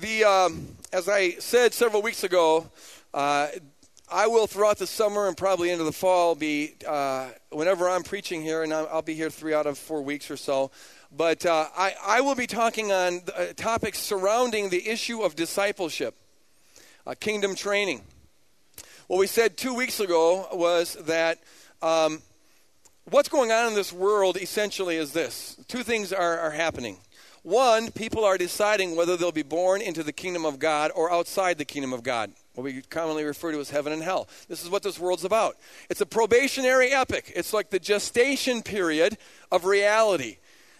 the um, as I said several weeks ago, uh, I will throughout the summer and probably into the fall be uh, whenever I'm preaching here, and I'll, be here three out of four weeks or so. But uh, I, I, will be talking on uh, topics surrounding the issue of discipleship, uh, kingdom training. What we said two weeks ago was that um, what's going on in this world essentially is this: two things are, are happening. One, people are deciding whether they'll be born into the kingdom of God or outside the kingdom of God, what we commonly refer to as heaven and hell. This is what this world's about. It's a probationary epic, it's like the gestation period of reality.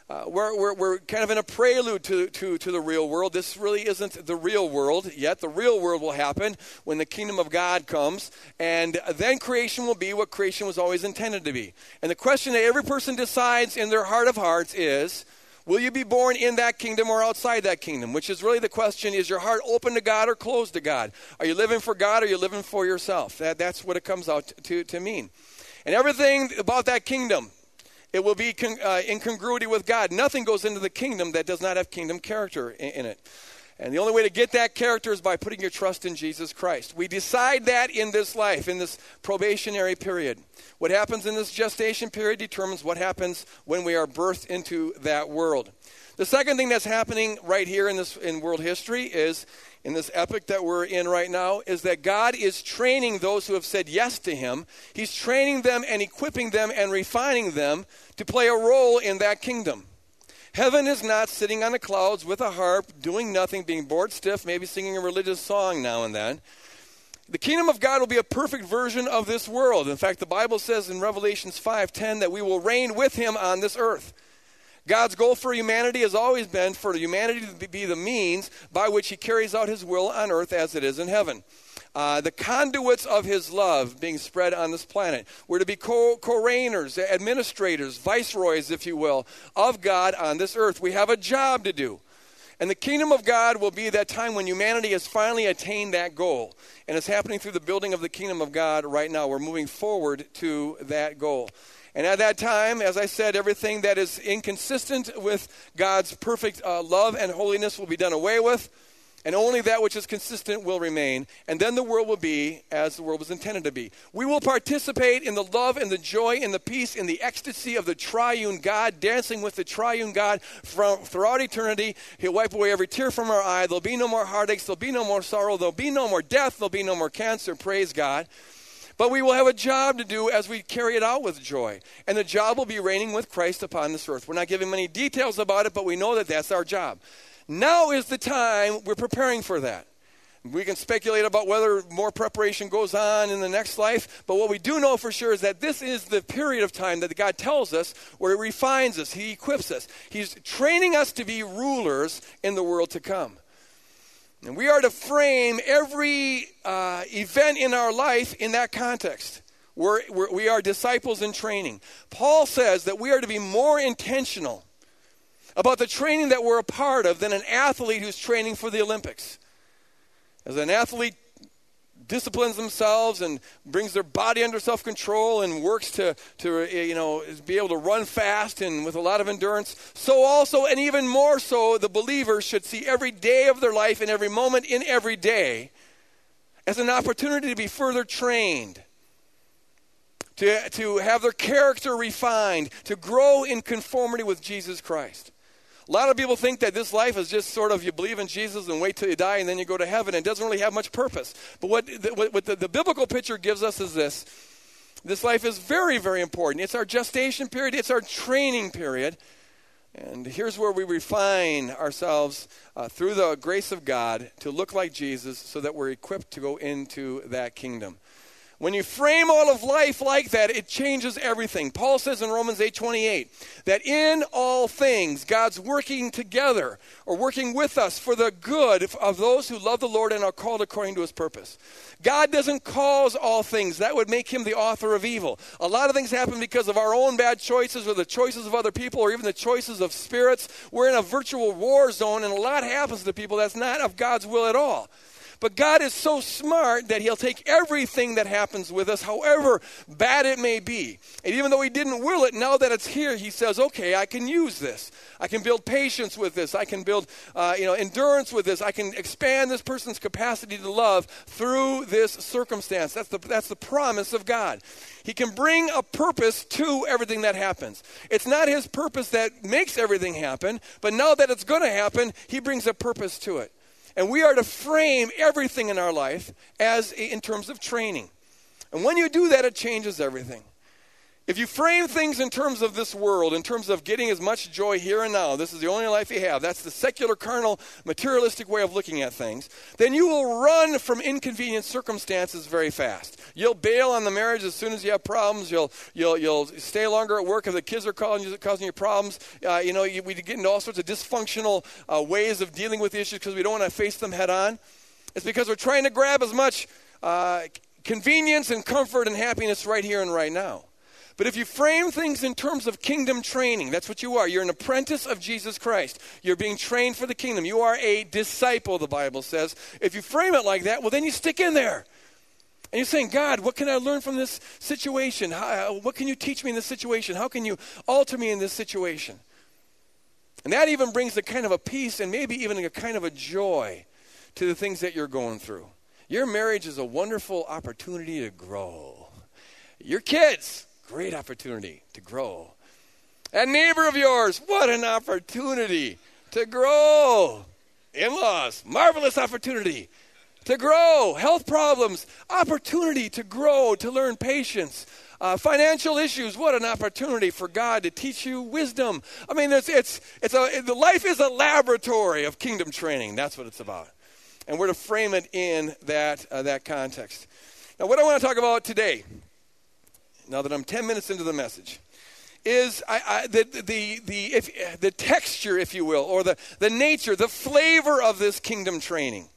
Uh, we're, we're, we're kind of in a prelude to, to, to the real world. This really isn't the real world yet. The real world will happen when the kingdom of God comes, and then creation will be what creation was always intended to be. And the question that every person decides in their heart of hearts is Will you be born in that kingdom or outside that kingdom? Which is really the question is your heart open to God or closed to God? Are you living for God or are you living for yourself? That, that's what it comes out to, to mean. And everything about that kingdom, it will be con, uh, in congruity with God. Nothing goes into the kingdom that does not have kingdom character in, in it. And the only way to get that character is by putting your trust in Jesus Christ. We decide that in this life, in this probationary period. What happens in this gestation period determines what happens when we are birthed into that world. The second thing that's happening right here in this in world history is in this epic that we're in right now is that God is training those who have said yes to him. He's training them and equipping them and refining them to play a role in that kingdom. Heaven is not sitting on the clouds with a harp, doing nothing, being bored stiff, maybe singing a religious song now and then. The kingdom of God will be a perfect version of this world. In fact, the Bible says in Revelations 5:10 that we will reign with him on this earth. God's goal for humanity has always been for humanity to be the means by which he carries out his will on earth as it is in heaven uh, the conduits of his love being spread on this planet. We're to be co reigners, administrators, viceroys, if you will, of God on this earth. We have a job to do. And the kingdom of God will be that time when humanity has finally attained that goal. And it's happening through the building of the kingdom of God right now. We're moving forward to that goal. And at that time, as I said, everything that is inconsistent with God's perfect uh, love and holiness will be done away with and only that which is consistent will remain, and then the world will be as the world was intended to be. We will participate in the love and the joy and the peace and the ecstasy of the triune God, dancing with the triune God from, throughout eternity. He'll wipe away every tear from our eye. There'll be no more heartaches, there'll be no more sorrow, there'll be no more death, there'll be no more cancer. Praise God. But we will have a job to do as we carry it out with joy. And the job will be reigning with Christ upon this earth. We're not giving many details about it, but we know that that's our job. Now is the time we're preparing for that. We can speculate about whether more preparation goes on in the next life, but what we do know for sure is that this is the period of time that God tells us where He refines us, He equips us. He's training us to be rulers in the world to come. And we are to frame every uh, event in our life in that context. We're, we're, we are disciples in training. Paul says that we are to be more intentional about the training that we're a part of than an athlete who's training for the Olympics. As an athlete disciplines themselves and brings their body under self control and works to, to eh, you know, be able to run fast and with a lot of endurance, so also, and even more so, the believers should see every day of their life and every moment in every day as an opportunity to be further trained. To, to have their character refined, to grow in conformity with Jesus Christ. A lot of people think that this life is just sort of you believe in Jesus and wait till you die and then you go to heaven. It doesn't really have much purpose. But what, the, what the, the biblical picture gives us is this this life is very, very important. It's our gestation period, it's our training period. And here's where we refine ourselves uh, through the grace of God to look like Jesus so that we're equipped to go into that kingdom. When you frame all of life like that, it changes everything. Paul says in Romans 8:28 that in all things God's working together or working with us for the good of those who love the Lord and are called according to his purpose. God doesn't cause all things. That would make him the author of evil. A lot of things happen because of our own bad choices or the choices of other people or even the choices of spirits. We're in a virtual war zone and a lot happens to people that's not of God's will at all. But God is so smart that He'll take everything that happens with us, however bad it may be. And even though He didn't will it, now that it's here, He says, okay, I can use this. I can build patience with this. I can build uh, you know, endurance with this. I can expand this person's capacity to love through this circumstance. That's the, that's the promise of God. He can bring a purpose to everything that happens. It's not His purpose that makes everything happen, but now that it's going to happen, He brings a purpose to it. And we are to frame everything in our life as in terms of training. And when you do that, it changes everything. If you frame things in terms of this world, in terms of getting as much joy here and now, this is the only life you have, that's the secular, carnal, materialistic way of looking at things, then you will run from inconvenient circumstances very fast. You'll bail on the marriage as soon as you have problems. You'll, you'll, you'll stay longer at work if the kids are causing you, causing you problems. Uh, you know, you, we get into all sorts of dysfunctional uh, ways of dealing with issues because we don't want to face them head on. It's because we're trying to grab as much uh, convenience and comfort and happiness right here and right now. But if you frame things in terms of kingdom training, that's what you are. You're an apprentice of Jesus Christ. You're being trained for the kingdom. You are a disciple, the Bible says. If you frame it like that, well, then you stick in there. And you're saying, God, what can I learn from this situation? How, uh, what can you teach me in this situation? How can you alter me in this situation? And that even brings a kind of a peace and maybe even a kind of a joy to the things that you're going through. Your marriage is a wonderful opportunity to grow. Your kids, great opportunity to grow. That neighbor of yours, what an opportunity to grow. In laws, marvelous opportunity to grow. Health problems, opportunity to grow, to learn patience. Uh, financial issues, what an opportunity for God to teach you wisdom. I mean, it's, it's, it's a, the life is a laboratory of kingdom training. That's what it's about. And we're to frame it in that, uh, that context. Now, what I want to talk about today now that I'm 10 minutes into the message, is I, I, the, the, the, if, the texture, if you will, or the, the nature, the flavor of this kingdom training.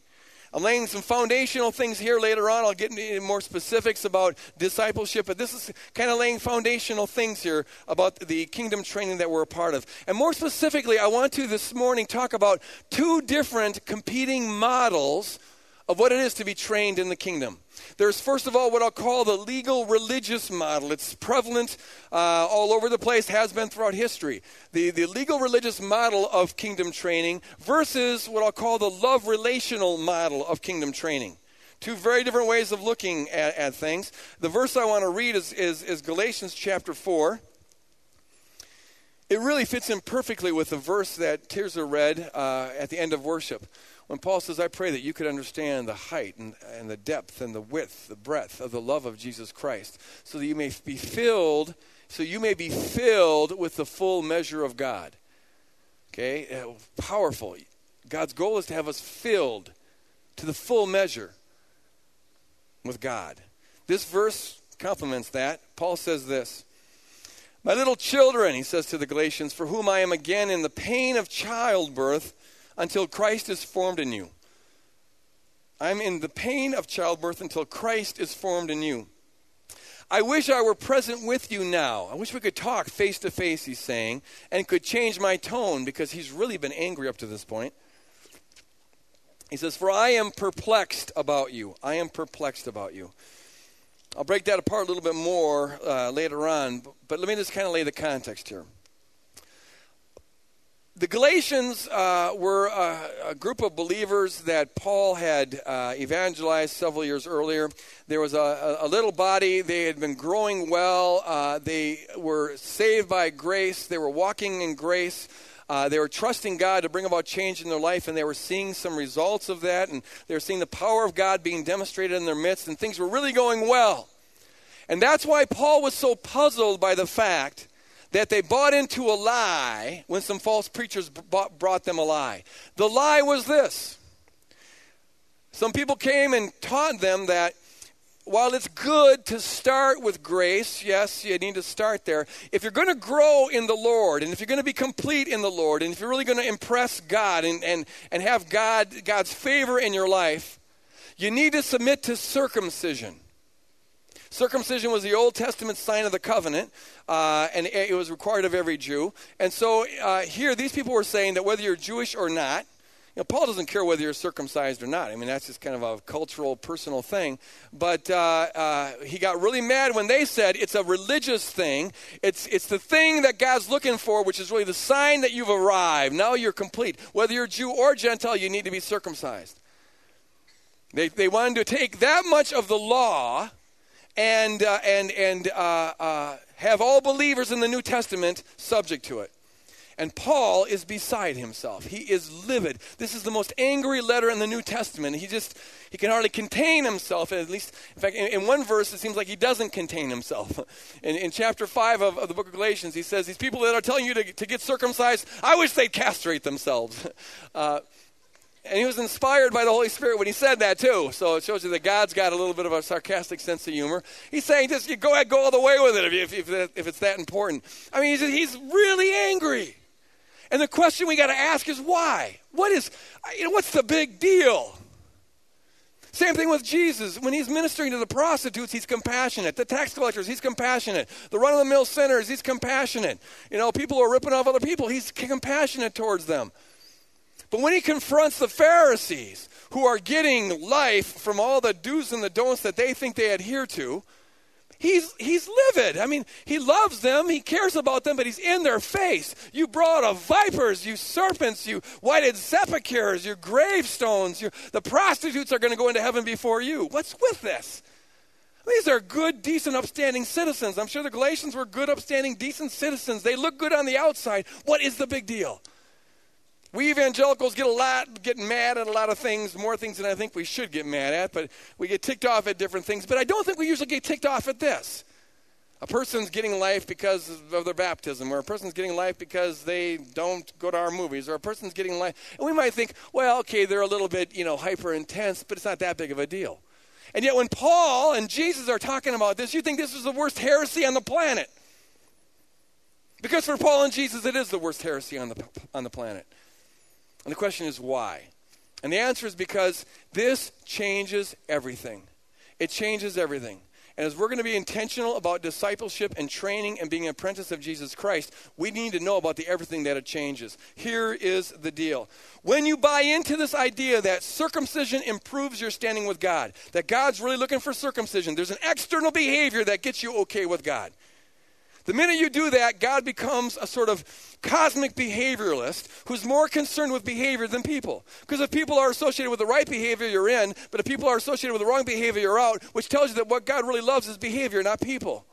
I'm laying some foundational things here later on. I'll get into more specifics about discipleship, but this is kind of laying foundational things here about the kingdom training that we're a part of. And more specifically, I want to this morning talk about two different competing models of what it is to be trained in the kingdom. There's, first of all, what I'll call the legal religious model. It's prevalent uh, all over the place, has been throughout history. The, the legal religious model of kingdom training versus what I'll call the love relational model of kingdom training. Two very different ways of looking at, at things. The verse I want to read is, is, is Galatians chapter 4 it really fits in perfectly with the verse that Tirza read uh, at the end of worship when Paul says, I pray that you could understand the height and, and the depth and the width, the breadth of the love of Jesus Christ, so that you may be filled, so you may be filled with the full measure of God. Okay? Uh, powerful. God's goal is to have us filled to the full measure with God. This verse complements that. Paul says this My little children, he says to the Galatians, for whom I am again in the pain of childbirth until Christ is formed in you. I'm in the pain of childbirth until Christ is formed in you. I wish I were present with you now. I wish we could talk face to face, he's saying, and could change my tone because he's really been angry up to this point. He says, For I am perplexed about you. I am perplexed about you. I'll break that apart a little bit more uh, later on, but let me just kind of lay the context here the Galatians uh, were a, a, group of believers that Paul had uh, evangelized several years earlier. There was a, a, little body. They had been growing well. Uh, they were saved by grace. They were walking in grace. Uh, they were trusting God to bring about change in their life, and they were seeing some results of that. And they were seeing the power of God being demonstrated in their midst, and things were really going well. And that's why Paul was so puzzled by the fact that they bought into a lie when some false preachers brought them a lie. The lie was this some people came and taught them that while it's good to start with grace, yes, you need to start there. If you're going to grow in the Lord, and if you're going to be complete in the Lord, and if you're really going to impress God and, and, and have God, God's favor in your life, you need to submit to circumcision. Circumcision was the Old Testament sign of the covenant, uh, and it was required of every Jew. And so uh, here, these people were saying that whether you're Jewish or not, You know, Paul doesn't care whether you're circumcised or not. I mean, that's just kind of a cultural, personal thing. But uh, uh, he got really mad when they said it's a religious thing. It's, it's the thing that God's looking for, which is really the sign that you've arrived. Now you're complete. Whether you're Jew or Gentile, you need to be circumcised. They, they wanted to take that much of the law and, uh, and, and uh, uh, have all believers in the New Testament subject to it. And Paul is beside himself. He is livid. This is the most angry letter in the New Testament. He just, he can hardly contain himself. At least, in fact, in, in one verse, it seems like he doesn't contain himself. In, in chapter 5 of, of, the book of Galatians, he says, These people that are telling you to, to get circumcised, I wish they'd castrate themselves. Uh, and he was inspired by the Holy Spirit when he said that, too. So it shows you that God's got a little bit of a sarcastic sense of humor. He's saying, just go ahead, go all the way with it if, if, if, it's that important. I mean, he's, he's really angry. And the question we got to ask is why? What is, you know, what's the big deal? Same thing with Jesus. When he's ministering to the prostitutes, he's compassionate. The tax collectors, he's compassionate. The run of the mill sinners, he's compassionate. You know, people who are ripping off other people, he's compassionate towards them. But when he confronts the Pharisees, who are getting life from all the do's and the don'ts that they think they adhere to, He's, he's livid. I mean, he loves them, he cares about them, but he's in their face. You brought of vipers, you serpents, you whited sepulchres, your gravestones, your, the prostitutes are going to go into heaven before you. What's with this? These are good, decent, upstanding citizens. I'm sure the Galatians were good, upstanding, decent citizens. They look good on the outside. What is the big deal? We evangelicals get a lot, get mad at a lot of things, more things than I think we should get mad at, but we get ticked off at different things. But I don't think we usually get ticked off at this. A person's getting life because of their baptism, or a person's getting life because they don't go to our movies, or a person's getting life. And we might think, well, okay, they're a little bit, you know, hyper intense, but it's not that big of a deal. And yet, when Paul and Jesus are talking about this, you think this is the worst heresy on the planet. Because for Paul and Jesus, it is the worst heresy on the, on the planet. And the question is why? And the answer is because this changes everything. It changes everything. And as we're going to be intentional about discipleship and training and being an apprentice of Jesus Christ, we need to know about the everything that it changes. Here is the deal. When you buy into this idea that circumcision improves your standing with God, that God's really looking for circumcision, there's an external behavior that gets you okay with God. The minute you do that, God becomes a sort of cosmic behavioralist who's more concerned with behavior than people. Because if people are associated with the right behavior, you're in, but if people are associated with the wrong behavior, you're out, which tells you that what God really loves is behavior, not people.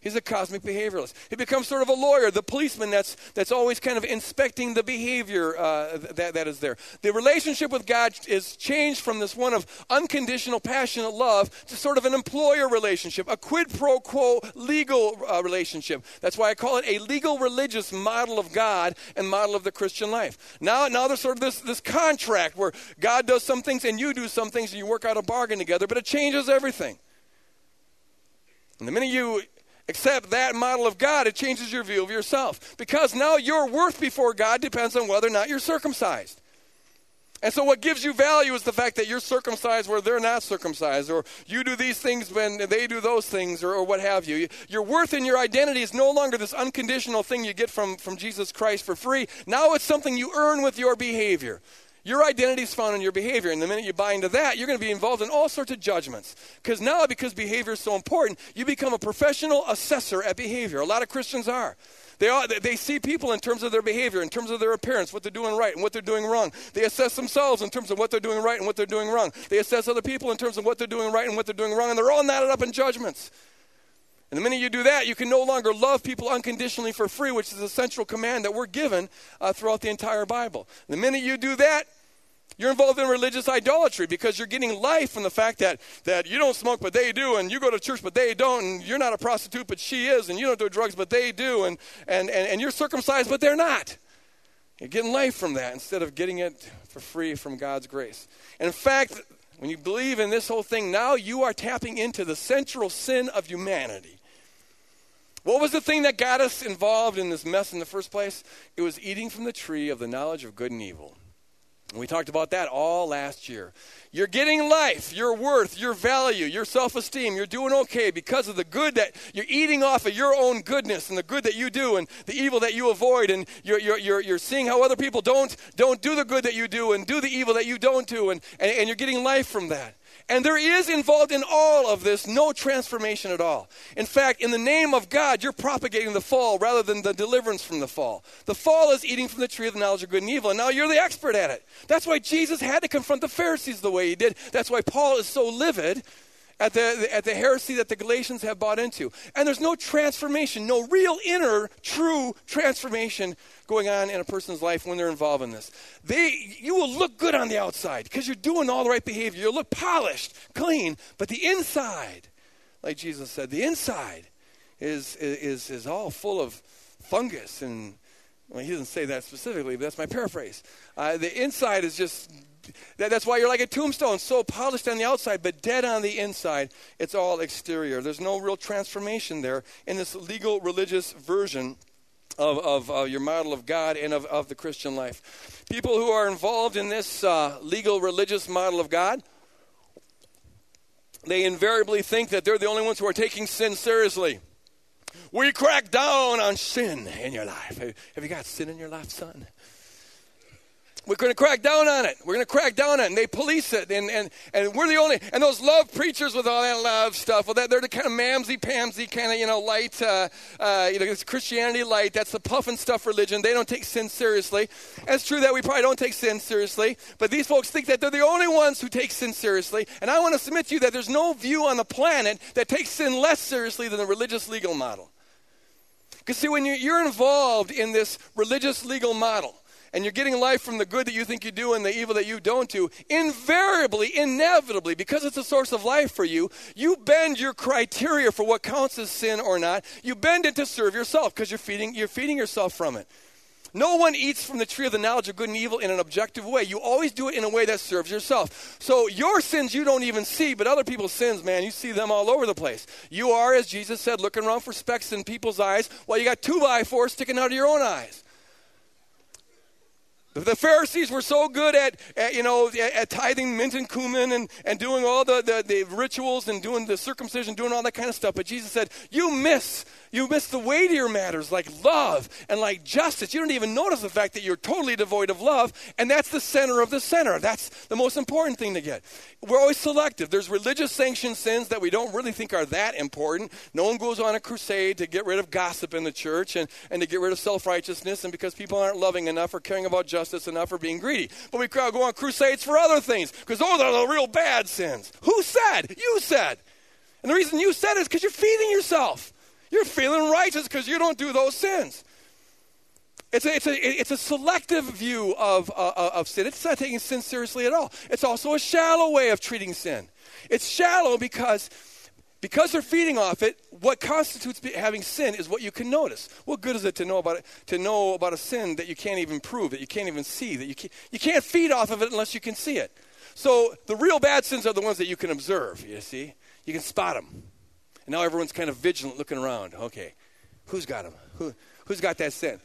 He's a cosmic behavioralist. He becomes sort of a lawyer, the policeman that's, that's always kind of inspecting the behavior uh, that, that is there. The relationship with God is changed from this one of unconditional, passionate love to sort of an employer relationship, a quid pro quo legal uh, relationship. That's why I call it a legal religious model of God and model of the Christian life. Now, now there's sort of this, this contract where God does some things and you do some things and you work out a bargain together, but it changes everything. And the minute you accept that model of God, it changes your view of yourself. Because now your worth before God depends on whether or not you're circumcised. And so, what gives you value is the fact that you're circumcised where they're not circumcised, or you do these things when they do those things, or, or, what have you. Your worth and your identity is no longer this unconditional thing you get from, from Jesus Christ for free. Now it's something you earn with your behavior. Your identity is found in your behavior. And the minute you buy into that, you're going to be involved in all sorts of judgments. Because now, because behavior is so important, you become a professional assessor at behavior. A lot of Christians are. They, are, they see people in terms of their behavior, in terms of their appearance, what they're doing right and what they're doing wrong. They assess themselves in terms of what they're doing right and what they're doing wrong. They assess other people in terms of what they're doing right and what they're doing wrong, and they're all knotted up in judgments. And the minute you do that, you can no longer love people unconditionally for free, which is a central command that we're given uh, throughout the entire Bible. The minute you do that, you're involved in religious idolatry because you're getting life from the fact that, that you don't smoke, but they do, and you go to church, but they don't, and you're not a prostitute, but she is, and you don't do drugs, but they do, and, and, and, and you're circumcised, but they're not. You're getting life from that instead of getting it for free from God's grace. And in fact, when you believe in this whole thing, now you are tapping into the central sin of humanity. What was the thing that got us involved in this mess in the first place? It was eating from the tree of the knowledge of good and evil. We talked about that all last year. You're getting life, your worth, your value, your self esteem. You're doing okay because of the good that you're eating off of your own goodness and the good that you do and the evil that you avoid. And you're, you're, you're, you're seeing how other people don't, don't do the good that you do and do the evil that you don't do. And, and, and you're getting life from that. And there is involved in all of this no transformation at all. In fact, in the name of God, you're propagating the fall rather than the deliverance from the fall. The fall is eating from the tree of the knowledge of good and evil, and now you're the expert at it. That's why Jesus had to confront the Pharisees the way he did. That's why Paul is so livid at the, at the heresy that the Galatians have bought into. And there's no transformation, no real inner, true transformation going on in a person's life when they're involved in this. They, you will look good on the outside because you're doing all the right behavior. You'll look polished, clean, but the inside, like Jesus said, the inside is, is, is all full of fungus and well, he doesn't say that specifically, but that's my paraphrase. Uh, the inside is just that's why you're like a tombstone, so polished on the outside, but dead on the inside. It's all exterior. There's no real transformation there in this legal religious version of, of uh, your model of God and of, of the Christian life. People who are involved in this uh, legal religious model of God, they invariably think that they're the only ones who are taking sin seriously. We crack down on sin in your life. Have you got sin in your life, son? We're going to crack down on it. We're going to crack down on it. And they police it. And, and, and we're the only, and those love preachers with all that love stuff, well, they're the kind of mamsy-pamsy kind of, you know, light, uh, uh, you know, it's Christianity light. That's the puff and stuff religion. They don't take sin seriously. And it's true that we probably don't take sin seriously. But these folks think that they're the only ones who take sin seriously. And I want to submit to you that there's no view on the planet that takes sin less seriously than the religious legal model. Because, see, when you're involved in this religious legal model, and you're getting life from the good that you think you do and the evil that you don't do, invariably, inevitably, because it's a source of life for you, you bend your criteria for what counts as sin or not. You bend it to serve yourself because you're feeding, you're feeding yourself from it. No one eats from the tree of the knowledge of good and evil in an objective way. You always do it in a way that serves yourself. So your sins you don't even see, but other people's sins, man, you see them all over the place. You are, as Jesus said, looking around for specks in people's eyes while you got two by fours sticking out of your own eyes. The Pharisees were so good at, at you know, at, at, tithing mint and cumin and, and doing all the, the, the, rituals and doing the circumcision, doing all that kind of stuff. But Jesus said, You miss you miss the weightier matters like love and like justice. You don't even notice the fact that you're totally devoid of love, and that's the center of the center. That's the most important thing to get. We're always selective. There's religious sanctioned sins that we don't really think are that important. No one goes on a crusade to get rid of gossip in the church and, and to get rid of self righteousness and because people aren't loving enough or caring about justice enough or being greedy. But we go on crusades for other things because those are the real bad sins. Who said? You said. And the reason you said it is because you're feeding yourself. You're feeling righteous because you don't do those sins. It's a, it's a, it's a selective view of, uh, uh, of sin. It's not taking sin seriously at all. It's also a shallow way of treating sin. It's shallow because, because they're feeding off it, what constitutes having sin is what you can notice. What good is it to know about it, to know about a sin that you can't even prove, that you can't even see, that you can't, you can't feed off of it unless you can see it. So the real bad sins are the ones that you can observe, you see? You can spot them. And now everyone's kind of vigilant looking around. Okay, who's got them? Who, who's got that sin?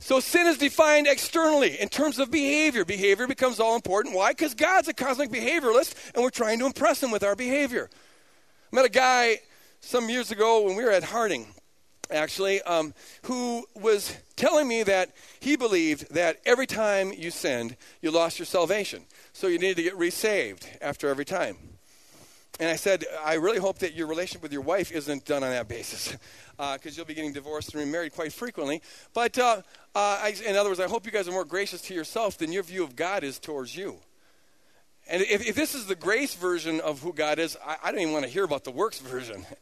So sin is defined externally in terms of behavior. Behavior becomes all important. Why? Because God's a cosmic behavioralist, and we're trying to impress him with our behavior. I met a guy some years ago when we were at Harding, actually, um, who was telling me that he believed that every time you sinned, you lost your salvation. So you needed to get resaved after every time. And I said, I really hope that your relationship with your wife isn't done on that basis, because uh, you'll be getting divorced and remarried quite frequently. But uh, uh, I, in other words, I hope you guys are more gracious to yourself than your view of God is towards you. And if, if this is the grace version of who God is, I, I don't even want to hear about the works version.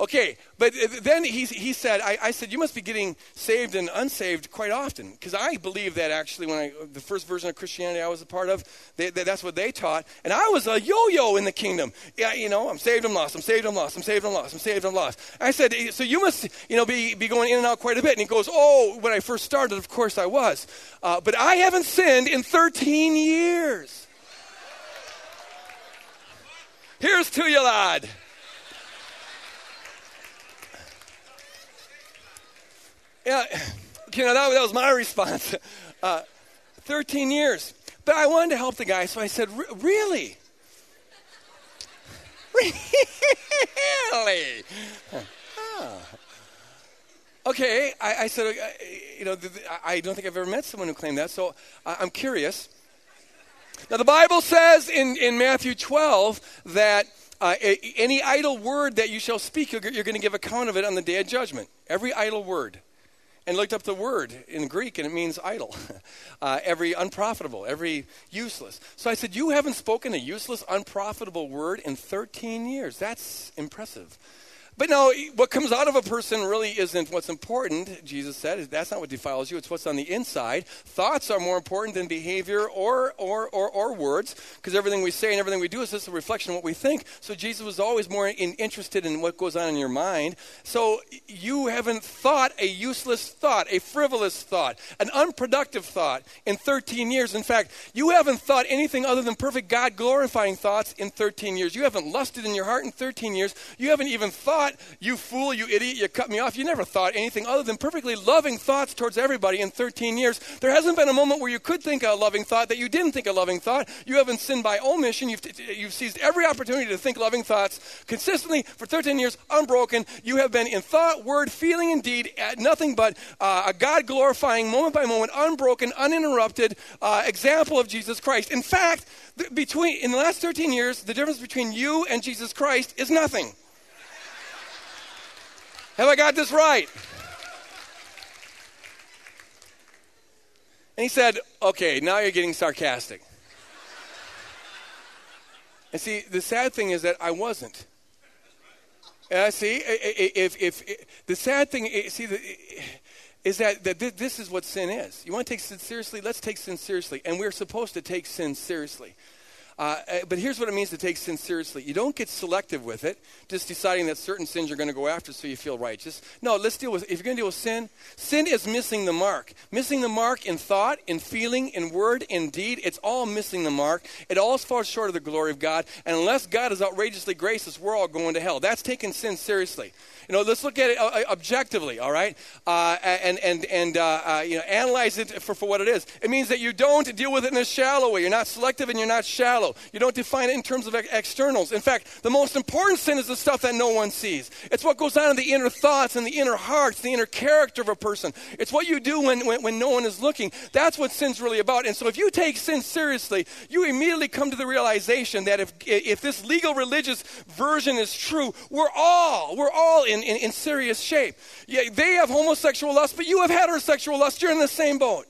Okay, but then he, he said, I, I, said, you must be getting saved and unsaved quite often. Because I believe that actually, when I, the first version of Christianity I was a part of, they, they, that's what they taught. And I was a yo yo in the kingdom. Yeah, you know, I'm saved, I'm lost, I'm saved, I'm lost, I'm saved, I'm lost, I'm saved, I'm lost. I said, so you must, you know, be, be going in and out quite a bit. And he goes, oh, when I first started, of course I was. Uh, but I haven't sinned in 13 years. Here's to you, lad. Yeah, you know, that, that was my response. Uh, 13 years. But I wanted to help the guy, so I said, Really? really? Huh. Okay, I, I said, uh, you know, I don't think I've ever met someone who claimed that, so I'm curious. Now, the Bible says in, in Matthew 12 that uh, any idle word that you shall speak, you're, you're going to give account of it on the day of judgment. Every idle word. And looked up the word in Greek, and it means idle. Uh, every unprofitable, every useless. So I said, You haven't spoken a useless, unprofitable word in 13 years. That's impressive. But no, what comes out of a person really isn't what's important, Jesus said. That's not what defiles you, it's what's on the inside. Thoughts are more important than behavior or, or, or, or words, because everything we say and everything we do is just a reflection of what we think. So Jesus was always more in, interested in what goes on in your mind. So you haven't thought a useless thought, a frivolous thought, an unproductive thought in 13 years. In fact, you haven't thought anything other than perfect God glorifying thoughts in 13 years. You haven't lusted in your heart in 13 years. You haven't even thought thought, you fool, you idiot, you cut me off. You never thought anything other than perfectly loving thoughts towards everybody in 13 years. There hasn't been a moment where you could think a loving thought that you didn't think a loving thought. You haven't sinned by omission. You've, you've seized every opportunity to think loving thoughts consistently for 13 years, unbroken. You have been in thought, word, feeling, and deed, at nothing but uh, a God glorifying, moment by moment, unbroken, uninterrupted uh, example of Jesus Christ. In fact, between in the last 13 years, the difference between you and Jesus Christ is nothing. Have I got this right? And he said, Okay, now you're getting sarcastic. And see, the sad thing is that I wasn't. Uh, see, if, if, if, the sad thing, see, is that, that this is what sin is. You want to take sin seriously? Let's take sin seriously. And we're supposed to take sin seriously. Uh, uh, but here's what it means to take sin seriously. You don't get selective with it, just deciding that certain sins you're going to go after so you feel righteous. No, let's deal with, if you're going to deal with sin, sin is missing the mark. Missing the mark in thought, in feeling, in word, in deed, it's all missing the mark. It all falls short of the glory of God. And unless God is outrageously gracious, we're all going to hell. That's taking sin seriously. You know, let's look at it uh, uh, objectively, all right? Uh, and and, and uh, uh, you know, analyze it for, for what it is. It means that you don't deal with it in a shallow way. You're not selective and you're not shallow. You don't define it in terms of ex- externals. In fact, the most important sin is the stuff that no one sees. It's what goes on in the inner thoughts and the inner hearts, the inner character of a person. It's what you do when, when, when no one is looking. That's what sin's really about. And so if you take sin seriously, you immediately come to the realization that if, if this legal religious version is true, we're all, we're all in, in, in serious shape. Yeah, they have homosexual lust, but you have heterosexual lust. You're in the same boat.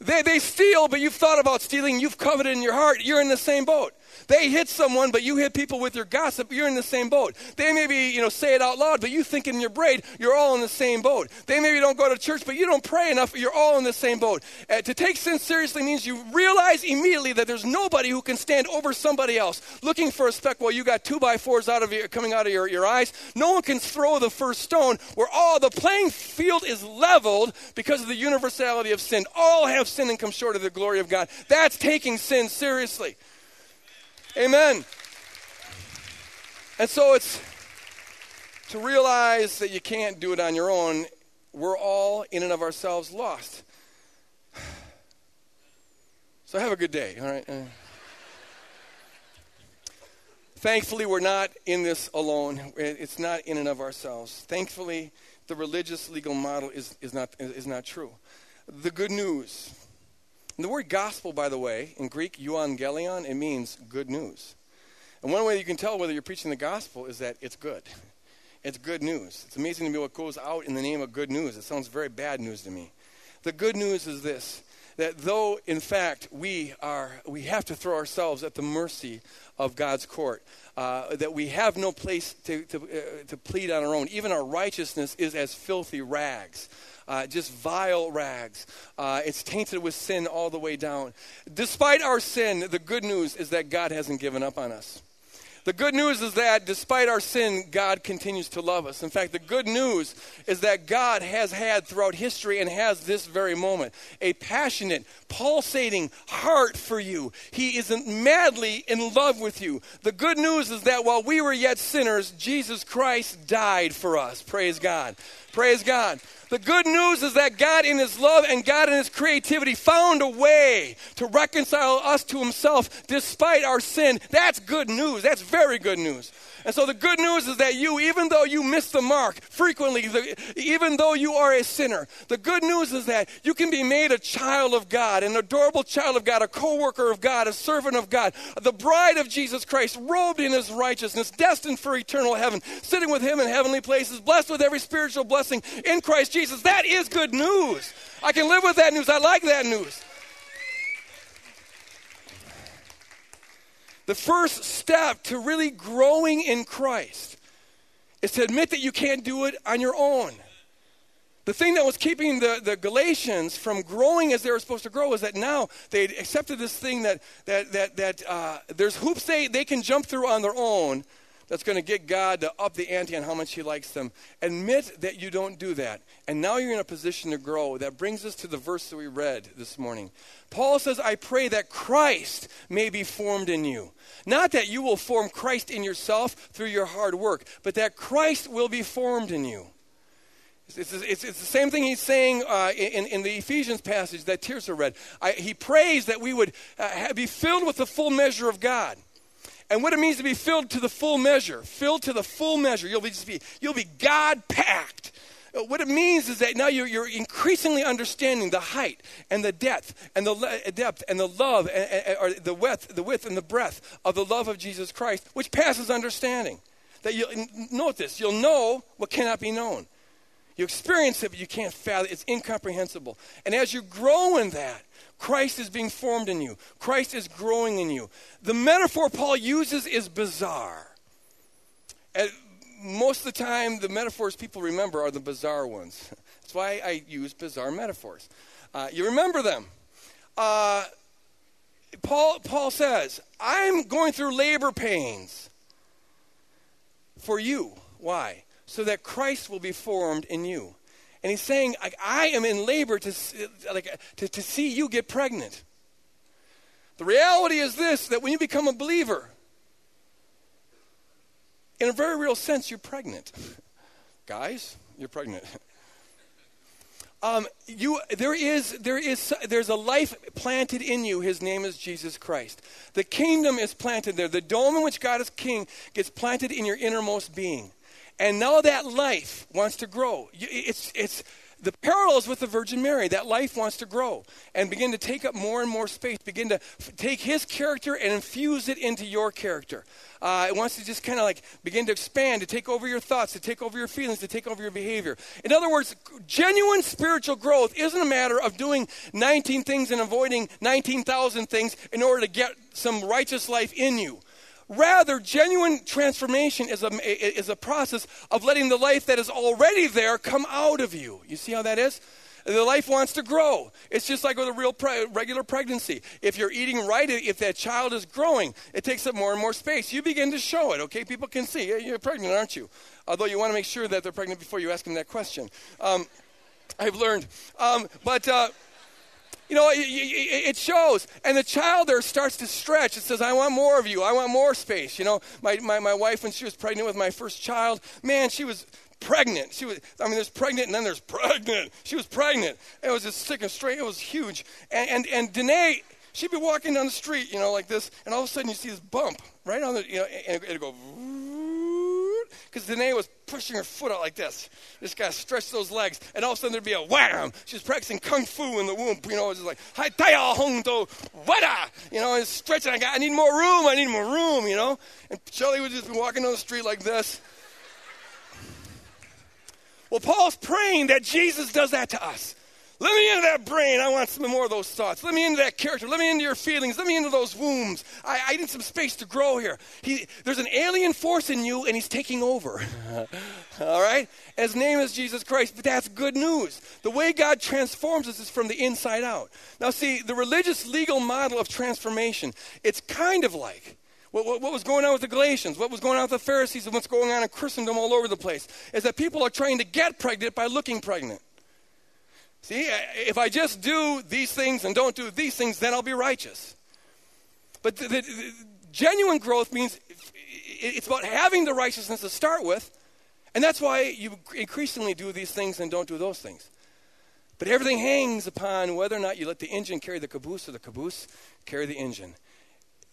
They, they steal, but you've thought about stealing. You've coveted in your heart. You're in the same boat. They hit someone, but you hit people with your gossip. You're in the same boat. They maybe, you know, say it out loud, but you think in your brain, you're all in the same boat. They maybe don't go to church, but you don't pray enough. You're all in the same boat. Uh, to take sin seriously means you realize immediately that there's nobody who can stand over somebody else looking for a speck while you got two by fours out of your, coming out of your, your eyes. No one can throw the first stone where all the playing field is leveled because of the universality of sin. All have sinned and come short of the glory of God. That's taking sin seriously. Amen. And so it's to realize that you can't do it on your own. We're all, in and of ourselves, lost. So have a good day, all right? Uh, thankfully, we're not in this alone. It's not in and of ourselves. Thankfully, the religious legal model is, is, not, is not true. The good news and the word gospel, by the way, in Greek, euangelion, it means good news. And one way you can tell whether you're preaching the gospel is that it's good. It's good news. It's amazing to me what goes out in the name of good news. It sounds very bad news to me. The good news is this that though in fact we are we have to throw ourselves at the mercy of God's court, uh, that we have no place to, to, uh, to plead on our own. Even our righteousness is as filthy rags uh, just vile rags. Uh, it's tainted with sin all the way down. Despite our sin, the good news is that God hasn't given up on us. The good news is that despite our sin, God continues to love us. In fact, the good news is that God has had throughout history and has this very moment a passionate, pulsating heart for you. He is madly in love with you. The good news is that while we were yet sinners, Jesus Christ died for us. Praise God. Praise God. The good news is that God, in His love and God, in His creativity, found a way to reconcile us to Himself despite our sin. That's good news. That's very good news. And so the good news is that you, even though you miss the mark frequently, the, even though you are a sinner, the good news is that you can be made a child of God, an adorable child of God, a co worker of God, a servant of God, the bride of Jesus Christ, robed in his righteousness, destined for eternal heaven, sitting with him in heavenly places, blessed with every spiritual blessing in Christ Jesus. That is good news. I can live with that news. I like that news. The first step to really growing in Christ is to admit that you can't do it on your own. The thing that was keeping the, the Galatians from growing as they were supposed to grow is that now they accepted this thing that, that, that, that uh, there's hoops they, they can jump through on their own that's going to get God to up the ante on how much He likes them. Admit that you don't do that. And now you're in a position to grow. That brings us to the verse that we read this morning. Paul says, I pray that Christ may be formed in you. Not that you will form Christ in yourself through your hard work, but that Christ will be formed in you. It's, it's, it's, the same thing he's saying uh, in, in the Ephesians passage that Tirsa read. I, he prays that we would uh, be filled with the full measure of God. And what it means to be filled to the full measure, filled to the full measure, you'll be, be, you'll be God packed. Uh, what it means is that now you're, you're increasingly understanding the height and the depth and the le- depth and the love and, and, or the width, the width and the breadth of the love of Jesus Christ, which passes understanding. That you'll note this, you'll know what cannot be known. You experience it, but you can't fathom. It's incomprehensible. And as you grow in that, Christ is being formed in you. Christ is growing in you. The metaphor Paul uses is bizarre. Most of the time, the metaphors people remember are the bizarre ones. That's why I use bizarre metaphors. Uh, you remember them. Uh, Paul, Paul says, I'm going through labor pains for you. Why? So that Christ will be formed in you. And he's saying, I, I am in labor to, like, to, to see you get pregnant. The reality is this that when you become a believer, in a very real sense, you're pregnant. Guys, you're pregnant. Um, you, there is, there is, there's a life planted in you. His name is Jesus Christ. The kingdom is planted there. The dome in which God is king gets planted in your innermost being. And now that life wants to grow. It's, it's the parallels with the Virgin Mary. That life wants to grow and begin to take up more and more space, begin to f- take his character and infuse it into your character. Uh, it wants to just kind of like begin to expand, to take over your thoughts, to take over your feelings, to take over your behavior. In other words, genuine spiritual growth isn't a matter of doing 19 things and avoiding 19,000 things in order to get some righteous life in you. Rather, genuine transformation is a, is a process of letting the life that is already there come out of you. You see how that is? The life wants to grow. It's just like with a real pre- regular pregnancy. If you're eating right, if that child is growing, it takes up more and more space. You begin to show it, okay? People can see. You're pregnant, aren't you? Although you want to make sure that they're pregnant before you ask them that question. Um, I've learned. Um, but. Uh, you know, it shows. And the child there starts to stretch. It says, I want more of you. I want more space. You know, my, my, my wife, when she was pregnant with my first child, man, she was pregnant. She was, I mean, there's pregnant and then there's pregnant. She was pregnant. It was just thick and straight. It was huge. And, and, and Danae, she'd be walking down the street, you know, like this, and all of a sudden you see this bump right on the, you know, and it'd go, because Danae was pushing her foot out like this. This guy stretched those legs, and all of a sudden there'd be a wham. She's practicing kung fu in the womb. You know, just like, Hai Taya Hong Do Wada. You know, and stretching. I, got, I need more room. I need more room, you know. And Shelly would just be walking down the street like this. Well, Paul's praying that Jesus does that to us. Let me into that brain. I want some more of those thoughts. Let me into that character. Let me into your feelings. Let me into those wombs. I, I need some space to grow here. He, there's an alien force in you, and he's taking over. All right? his name is Jesus Christ, but that's good news. The way God transforms us is from the inside out. Now, see, the religious legal model of transformation, it's kind of like what, what, what, was going on with the Galatians, what was going on with the Pharisees, and what's going on in Christendom all over the place, is that people are trying to get pregnant by looking pregnant. See, if I just do these things and don't do these things, then I'll be righteous. But the, the, the genuine growth means it's about having the righteousness to start with, And that's why you increasingly do these things and don't do those things. But everything hangs upon whether or not you let the engine carry the caboose or the caboose carry the engine.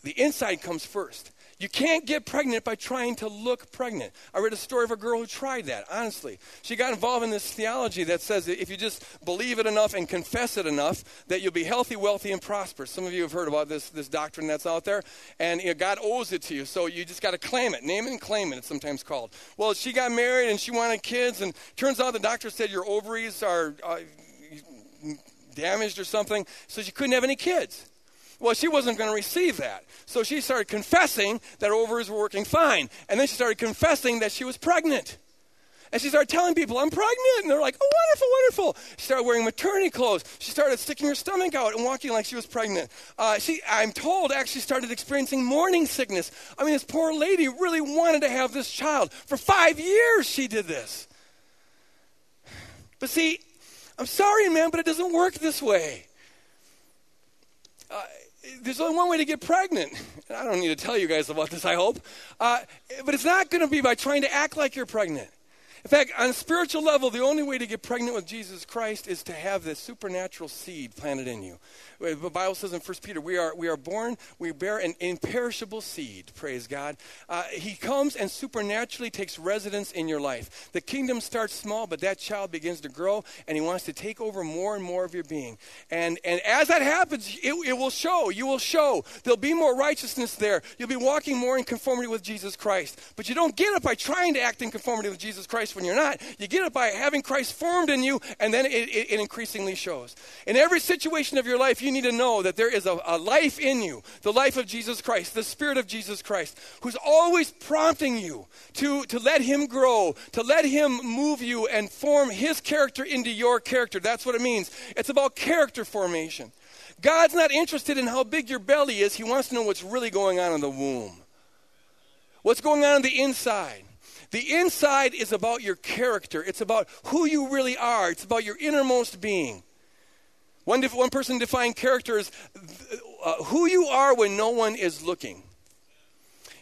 The inside comes first. You can't get pregnant by trying to look pregnant. I read a story of a girl who tried that, honestly. She got involved in this theology that says that if you just believe it enough and confess it enough, that you'll be healthy, wealthy, and prosperous. Some of you have heard about this, this doctrine that's out there. And you know, God owes it to you, so you just got to claim it. Name it and claim it, it's sometimes called. Well, she got married and she wanted kids, and turns out the doctor said your ovaries are uh, damaged or something, so she couldn't have any kids. Well, she wasn't going to receive that. So she started confessing that her ovaries were working fine. And then she started confessing that she was pregnant. And she started telling people, I'm pregnant. And they're like, oh, wonderful, wonderful. She started wearing maternity clothes. She started sticking her stomach out and walking like she was pregnant. Uh, she, I'm told, actually started experiencing morning sickness. I mean, this poor lady really wanted to have this child. For five years, she did this. But see, I'm sorry, man, but it doesn't work this way. Uh, there's only one way to get pregnant. I don't need to tell you guys about this, I hope. Uh, but it's not going to be by trying to act like you're pregnant. In fact, on a spiritual level, the only way to get pregnant with Jesus Christ is to have this supernatural seed planted in you. The Bible says in 1 Peter, we are, we are born, we bear an imperishable seed, praise God. Uh, he comes and supernaturally takes residence in your life. The kingdom starts small, but that child begins to grow, and he wants to take over more and more of your being. And, and as that happens, it, it will show. You will show. There'll be more righteousness there. You'll be walking more in conformity with Jesus Christ. But you don't get it by trying to act in conformity with Jesus Christ when you're not. You get it by having Christ formed in you, and then it, it, it increasingly shows. In every situation of your life, you need to know that there is a, a life in you, the life of Jesus Christ, the Spirit of Jesus Christ, who's always prompting you to, to let Him grow, to let Him move you and form His character into your character. That's what it means. It's about character formation. God's not interested in how big your belly is, He wants to know what's really going on in the womb. What's going on in the inside? The inside is about your character. It's about who you really are. It's about your innermost being. One, def- one person defined character as uh, who you are when no one is looking.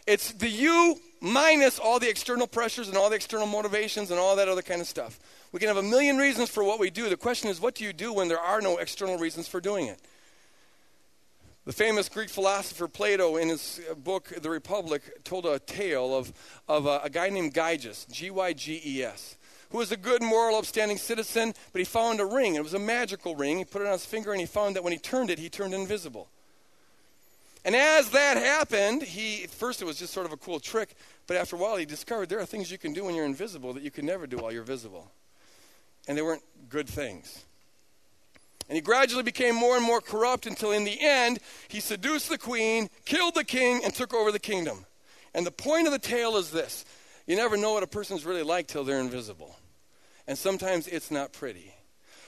It's the you minus all the external pressures and all the external motivations and all that other kind of stuff. We can have a million reasons for what we do. The question is, what do you do when there are no external reasons for doing it? The famous Greek philosopher Plato, in his book The Republic, told a tale of, of a, a guy named Gyges, G Y G E S who was a good, moral, upstanding citizen, but he found a ring. It was a magical ring. He put it on his finger and he found that when he turned it, he turned invisible. And as that happened, he first it was just sort of a cool trick, but after a while he discovered there are things you can do when you're invisible that you can never do while you're visible. And they weren't good things. And he gradually became more and more corrupt until in the end he seduced the queen, killed the king, and took over the kingdom. And the point of the tale is this you never know what a person's really like till they're invisible and sometimes it's not pretty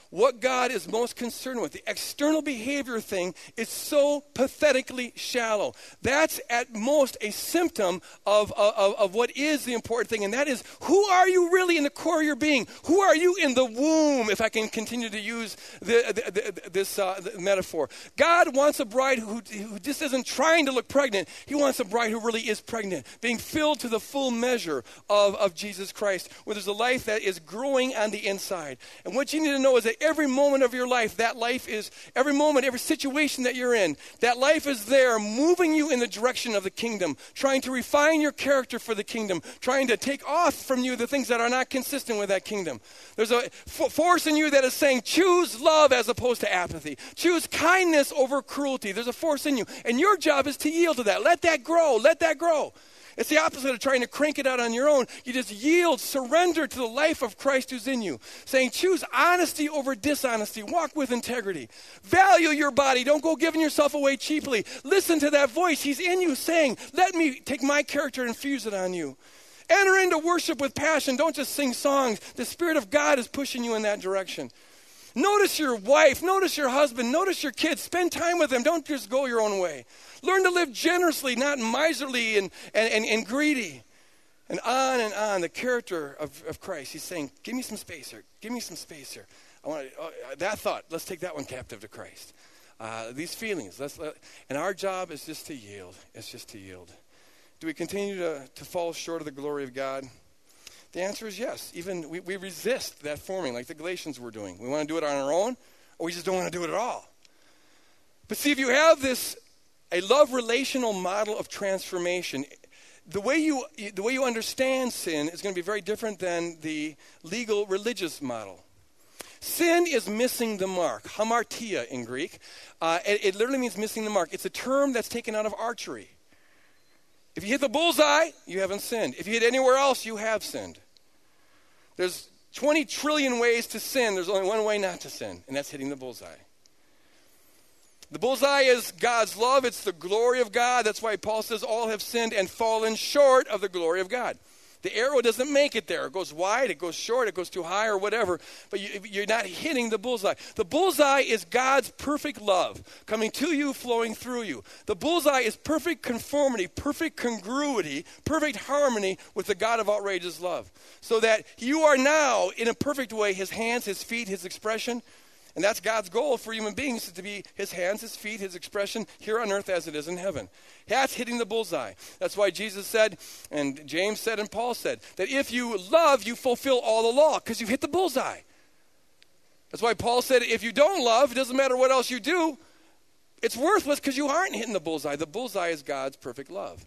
what God is most concerned with. The external behavior thing is so pathetically shallow. That's at most a symptom of, of, of what is the important thing, and that is who are you really in the core of your being? Who are you in the womb, if I can continue to use the, the, the, this uh, metaphor? God wants a bride who, who just isn't trying to look pregnant, He wants a bride who really is pregnant, being filled to the full measure of, of Jesus Christ, where there's a life that is growing on the inside. And what you need to know is that every moment of your life, that life is, every moment, every situation that you're in, that life is there moving you in the direction of the kingdom, trying to refine your character for the kingdom, trying to take off from you the things that are not consistent with that kingdom. There's a f- force in you that is saying, choose love as opposed to apathy, choose kindness over cruelty. There's a force in you. And your job is to yield to that. Let that grow. Let that grow. It's the opposite of trying to crank it out on your own. You just yield, surrender to the life of Christ who's in you, saying, choose honesty over dishonesty, walk with integrity, value your body, don't go giving yourself away cheaply. Listen to that voice. He's in you saying, let me take my character and infuse it on you. Enter into worship with passion. Don't just sing songs. The Spirit of God is pushing you in that direction. Notice your wife, notice your husband, notice your kids. Spend time with them. Don't just go your own way. Learn to live generously, not miserly and, and, and, and greedy. And on and on, the character of, of Christ. He's saying, Give me some space here. Give me some space here. I want uh, that thought. Let's take that one captive to Christ. Uh, these feelings. Let's let, and our job is just to yield. It's just to yield. Do we continue to, to fall short of the glory of God? The answer is yes. Even we, we resist that forming, like the Galatians were doing. We want to do it on our own, or we just don't want to do it at all. But see, if you have this, a love relational model of transformation, the way you, the way you understand sin is going to be very different than the legal religious model. Sin is missing the mark, hamartia in Greek. Uh, it, it literally means missing the mark. It's a term that's taken out of archery. If you hit the bullseye, you haven't sinned. If you hit anywhere else, you have sinned. There's 20 trillion ways to sin. There's only one way not to sin, and that's hitting the bullseye. The bullseye is God's love. It's the glory of God. That's why Paul says all have sinned and fallen short of the glory of God. The arrow doesn't make it there. It goes wide, it goes short, it goes too high, or whatever. But you, are not hitting the bullseye. The bullseye is God's perfect love coming to you, flowing through you. The bullseye is perfect conformity, perfect congruity, perfect harmony with the God of outrageous love. So that you are now, in a perfect way, his hands, his feet, his expression. And that's God's goal for human beings to be his hands, his feet, his expression here on earth as it is in heaven. That's hitting the bullseye. That's why Jesus said, and James said, and Paul said, that if you love, you fulfill all the law because you've hit the bullseye. That's why Paul said, if you don't love, it doesn't matter what else you do, it's worthless because you aren't hitting the bullseye. The bullseye is God's perfect love.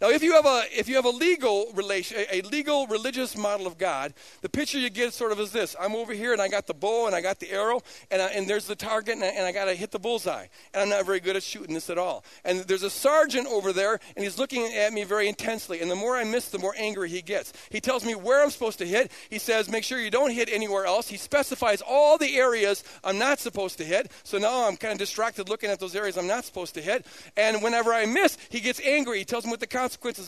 Now, if you have a if you have a legal relation, a legal religious model of God, the picture you get sort of is this: I'm over here and I got the bow and I got the arrow and, I, and there's the target and I, and I got to hit the bullseye and I'm not very good at shooting this at all. And there's a sergeant over there and he's looking at me very intensely. And the more I miss, the more angry he gets. He tells me where I'm supposed to hit. He says, make sure you don't hit anywhere else. He specifies all the areas I'm not supposed to hit. So now I'm kind of distracted looking at those areas I'm not supposed to hit. And whenever I miss, he gets angry. He tells me what the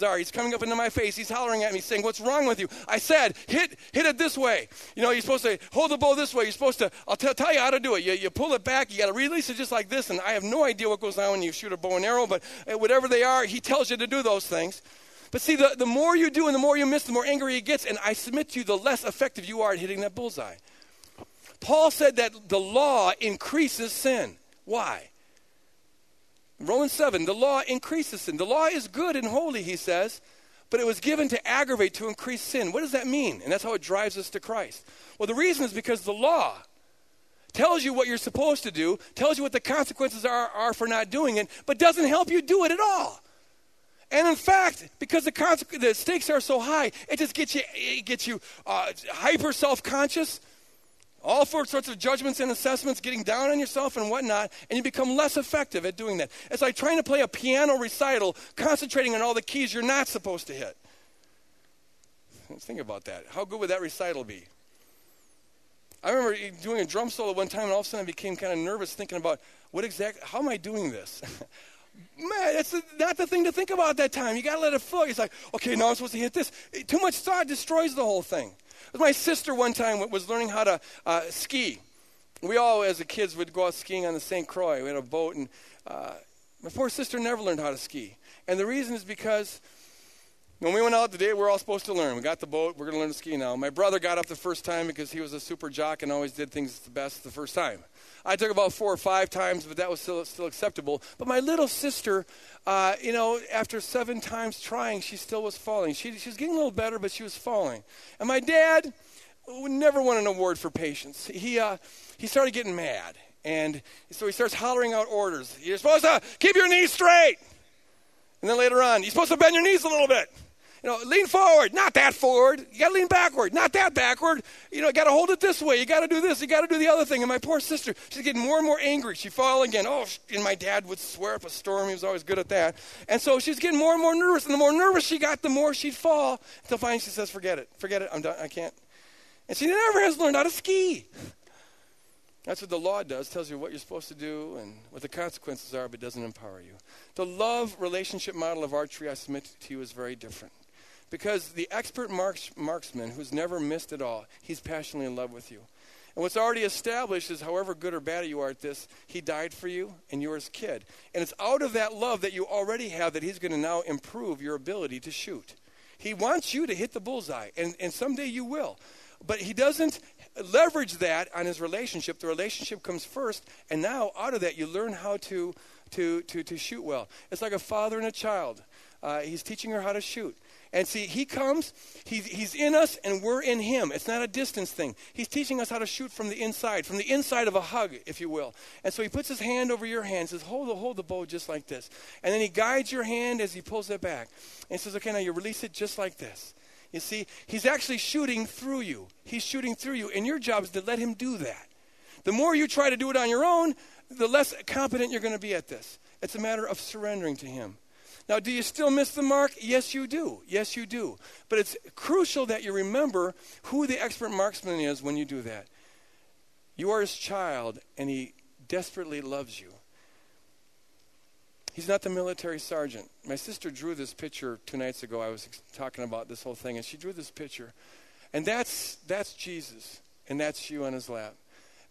are. He's coming up into my face. He's hollering at me, saying, What's wrong with you? I said, Hit, hit it this way. You know, you're supposed to hold the bow this way. You're supposed to, I'll t- tell you how to do it. You, you pull it back. You got to release it just like this. And I have no idea what goes on when you shoot a bow and arrow, but uh, whatever they are, he tells you to do those things. But see, the, the more you do and the more you miss, the more angry he gets. And I submit to you, the less effective you are at hitting that bullseye. Paul said that the law increases sin. Why? Romans 7, the law increases sin. The law is good and holy, he says, but it was given to aggravate, to increase sin. What does that mean? And that's how it drives us to Christ. Well, the reason is because the law tells you what you're supposed to do, tells you what the consequences are, are for not doing it, but doesn't help you do it at all. And in fact, because the, the stakes are so high, it just gets you, it gets you uh, hyper self conscious, all sorts of judgments and assessments, getting down on yourself and whatnot, and you become less effective at doing that. It's like trying to play a piano recital, concentrating on all the keys you're not supposed to hit. Let's think about that. How good would that recital be? I remember doing a drum solo one time, and all of a sudden I became kind of nervous thinking about what exactly, how am I doing this? Man, that's not the thing to think about at that time. You got to let it flow. It's like, okay, now I'm supposed to hit this. Too much thought destroys the whole thing. My sister one time was learning how to uh, ski. We all, as a kids, would go out skiing on the St. Croix. We had a boat, and uh, my poor sister never learned how to ski. And the reason is because when we went out the day, we are all supposed to learn. We got the boat. We're going to learn to ski now. My brother got up the first time because he was a super jock and always did things the best the first time. I took about four or five times, but that was still, still acceptable. But my little sister, uh, you know, after seven times trying, she still was falling. She, she was getting a little better, but she was falling. And my dad never won an award for patience. He, uh, he started getting mad. And so he starts hollering out orders. You're supposed to keep your knees straight. And then later on, you're supposed to bend your knees a little bit. You know, lean forward, not that forward. You got to lean backward, not that backward. You know, got to hold it this way. You got to do this. You got to do the other thing. And my poor sister, she's getting more and more angry. She fall again. Oh, and my dad would swear up a storm. He was always good at that. And so she's getting more and more nervous. And the more nervous she got, the more she'd fall. Until finally she says, "Forget it. Forget it. I'm done. I can't." And she never has learned how to ski. That's what the law does, tells you what you're supposed to do and what the consequences are, but doesn't empower you. The love relationship model of archery, I submit to you, is very different. Because the expert marks, marksman who's never missed at all, he's passionately in love with you. And what's already established is however good or bad you are at this, he died for you and you're his kid. And it's out of that love that you already have that he's going to now improve your ability to shoot. He wants you to hit the bullseye, and, and someday you will. But he doesn't leverage that on his relationship. The relationship comes first, and now out of that you learn how to, to, to, to shoot well. It's like a father and a child. Uh, he's teaching her how to shoot. And see, he comes, he's, he's in us, and we're in him. It's not a distance thing. He's teaching us how to shoot from the inside, from the inside of a hug, if you will. And so he puts his hand over your hand, says, hold the, hold the bow just like this. And then he guides your hand as he pulls it back. And says, okay, now you release it just like this. You see, he's actually shooting through you. He's shooting through you, and your job is to let him do that. The more you try to do it on your own, the less competent you're going to be at this. It's a matter of surrendering to him. Now, do you still miss the mark? Yes, you do. Yes, you do. But it's crucial that you remember who the expert marksman is when you do that. You are his child, and he desperately loves you. He's not the military sergeant. My sister drew this picture two nights ago. I was talking about this whole thing, and she drew this picture. And that's, that's Jesus, and that's you on his lap.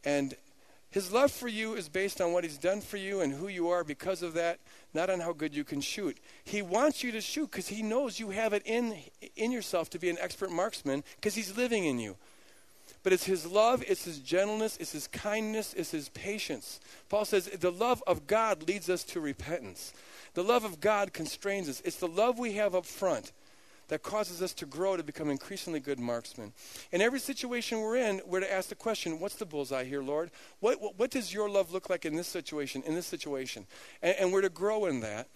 And his love for you is based on what he's done for you and who you are because of that, not on how good you can shoot. He wants you to shoot because he knows you have it in, in yourself to be an expert marksman because he's living in you. But it's his love, it's his gentleness, it's his kindness, it's his patience. Paul says the love of God leads us to repentance. The love of God constrains us. It's the love we have up front that causes us to grow to become increasingly good marksmen. In every situation we're in, we're to ask the question, what's the bullseye here, Lord? What, what, what does your love look like in this situation, in this situation? And, and we're to grow in that.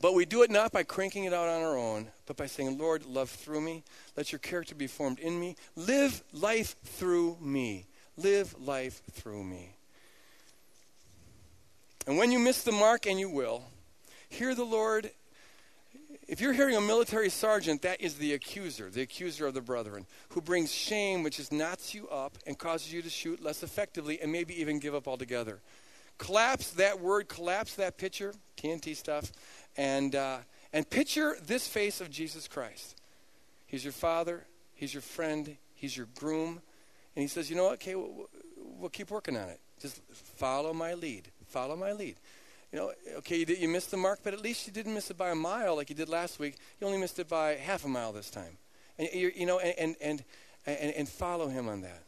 But we do it not by cranking it out on our own, but by saying, Lord, love through me. Let your character be formed in me. Live life through me. Live life through me. And when you miss the mark, and you will, hear the Lord if you're hearing a military sergeant, that is the accuser, the accuser of the brethren, who brings shame, which just knots you up and causes you to shoot less effectively and maybe even give up altogether. Collapse that word, collapse that picture, TNT stuff, and, uh, and picture this face of Jesus Christ. He's your father, he's your friend, he's your groom, and he says, you know what, okay, we'll, we'll keep working on it. Just follow my lead. Follow my lead you know, okay, you, did, you missed the mark, but at least you didn't miss it by a mile like you did last week. You only missed it by half a mile this time. And, you know, and, and, and, and follow him on that.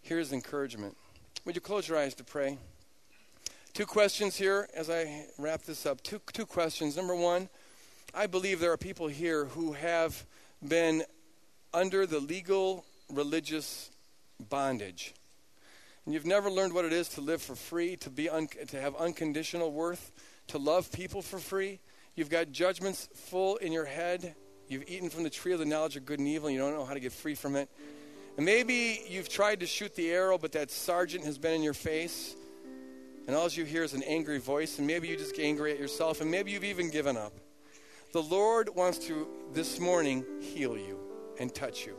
Here's encouragement. Would you close your eyes to pray? Two questions here as I wrap this up. Two, two questions. Number one, I believe there are people here who have been under the legal religious bondage and you've never learned what it is to live for free, to, be un- to have unconditional worth, to love people for free, you've got judgments full in your head. You've eaten from the tree of the knowledge of good and evil, and you don't know how to get free from it. And maybe you've tried to shoot the arrow, but that sergeant has been in your face, and all you hear is an angry voice, and maybe you just get angry at yourself, and maybe you've even given up. The Lord wants to, this morning, heal you and touch you.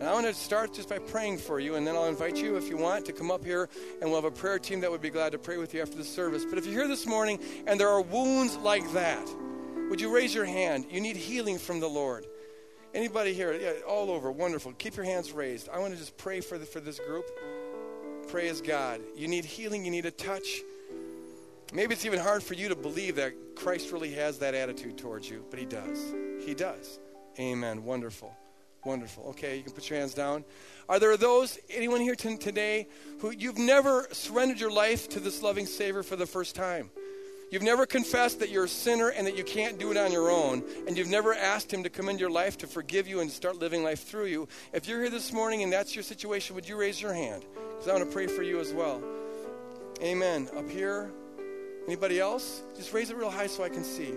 And I want to start just by praying for you, and then I'll invite you, if you want, to come up here, and we'll have a prayer team that would be glad to pray with you after the service. But if you're here this morning and there are wounds like that, would you raise your hand? You need healing from the Lord. Anybody here? Yeah, all over. Wonderful. Keep your hands raised. I want to just pray for, the, for this group. Praise God. You need healing, you need a touch. Maybe it's even hard for you to believe that Christ really has that attitude towards you, but He does. He does. Amen. Wonderful. Wonderful. Okay, you can put your hands down. Are there those, anyone here t- today, who you've never surrendered your life to this loving Savior for the first time? You've never confessed that you're a sinner and that you can't do it on your own, and you've never asked Him to come into your life to forgive you and start living life through you. If you're here this morning and that's your situation, would you raise your hand? Because I want to pray for you as well. Amen. Up here. Anybody else? Just raise it real high so I can see.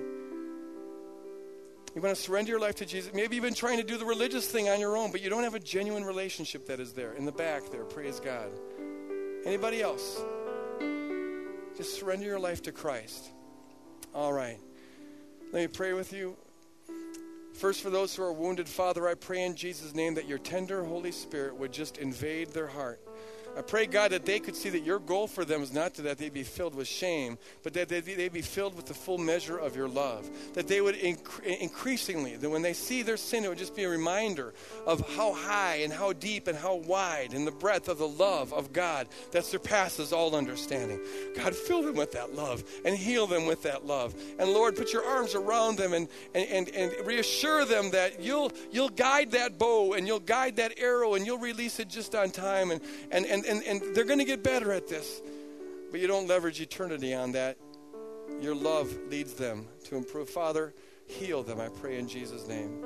You want to surrender your life to Jesus. Maybe you've been trying to do the religious thing on your own, but you don't have a genuine relationship that is there in the back there. Praise God. Anybody else? Just surrender your life to Christ. All right. Let me pray with you. First, for those who are wounded, Father, I pray in Jesus' name that your tender Holy Spirit would just invade their heart. I pray, God, that they could see that your goal for them is not that they be filled with shame, but that they, be filled with the full measure of your love. That they would inc- increasingly, that when they see their sin, it would just be a reminder of how high and how deep and how wide and the breadth of the love of God that surpasses all understanding. God, fill them with that love and heal them with that love. And Lord, put your arms around them and, and, and, and reassure them that you'll, you'll guide that bow and you'll guide that arrow and you'll release it just on time. And, And, and, and and, they're going to get better at this. But you don't leverage eternity on that. your love leads them to improve. Father, heal them, I pray in Jesus' name.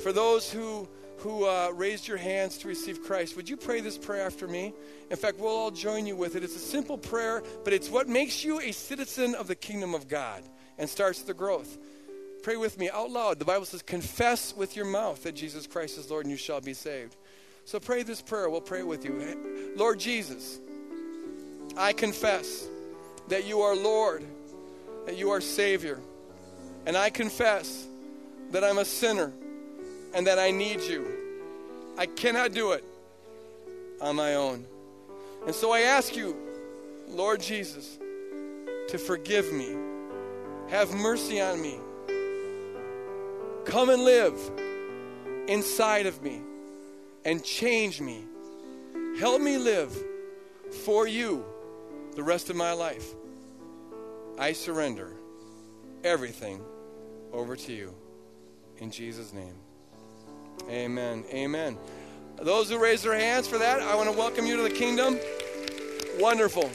For those who who uh, raised your hands to receive Christ, would you pray this prayer after me? In fact, we'll all join you with it. It's a simple prayer, but it's what makes you a citizen of the kingdom of God and starts the growth. Pray with me out loud. The Bible says, confess with your mouth that Jesus Christ is Lord and you shall be saved. So pray this prayer. We'll pray with you. Lord Jesus, I confess that you are Lord, that you are Savior. And I confess that I'm a sinner and that I need you. I cannot do it on my own. And so I ask you, Lord Jesus, to forgive me. Have mercy on me. Come and live inside of me and change me. Help me live for you the rest of my life. I surrender everything over to you. In Jesus' name. Amen. Amen. Those who raise their hands for that, I want to welcome you to the kingdom. Wonderful.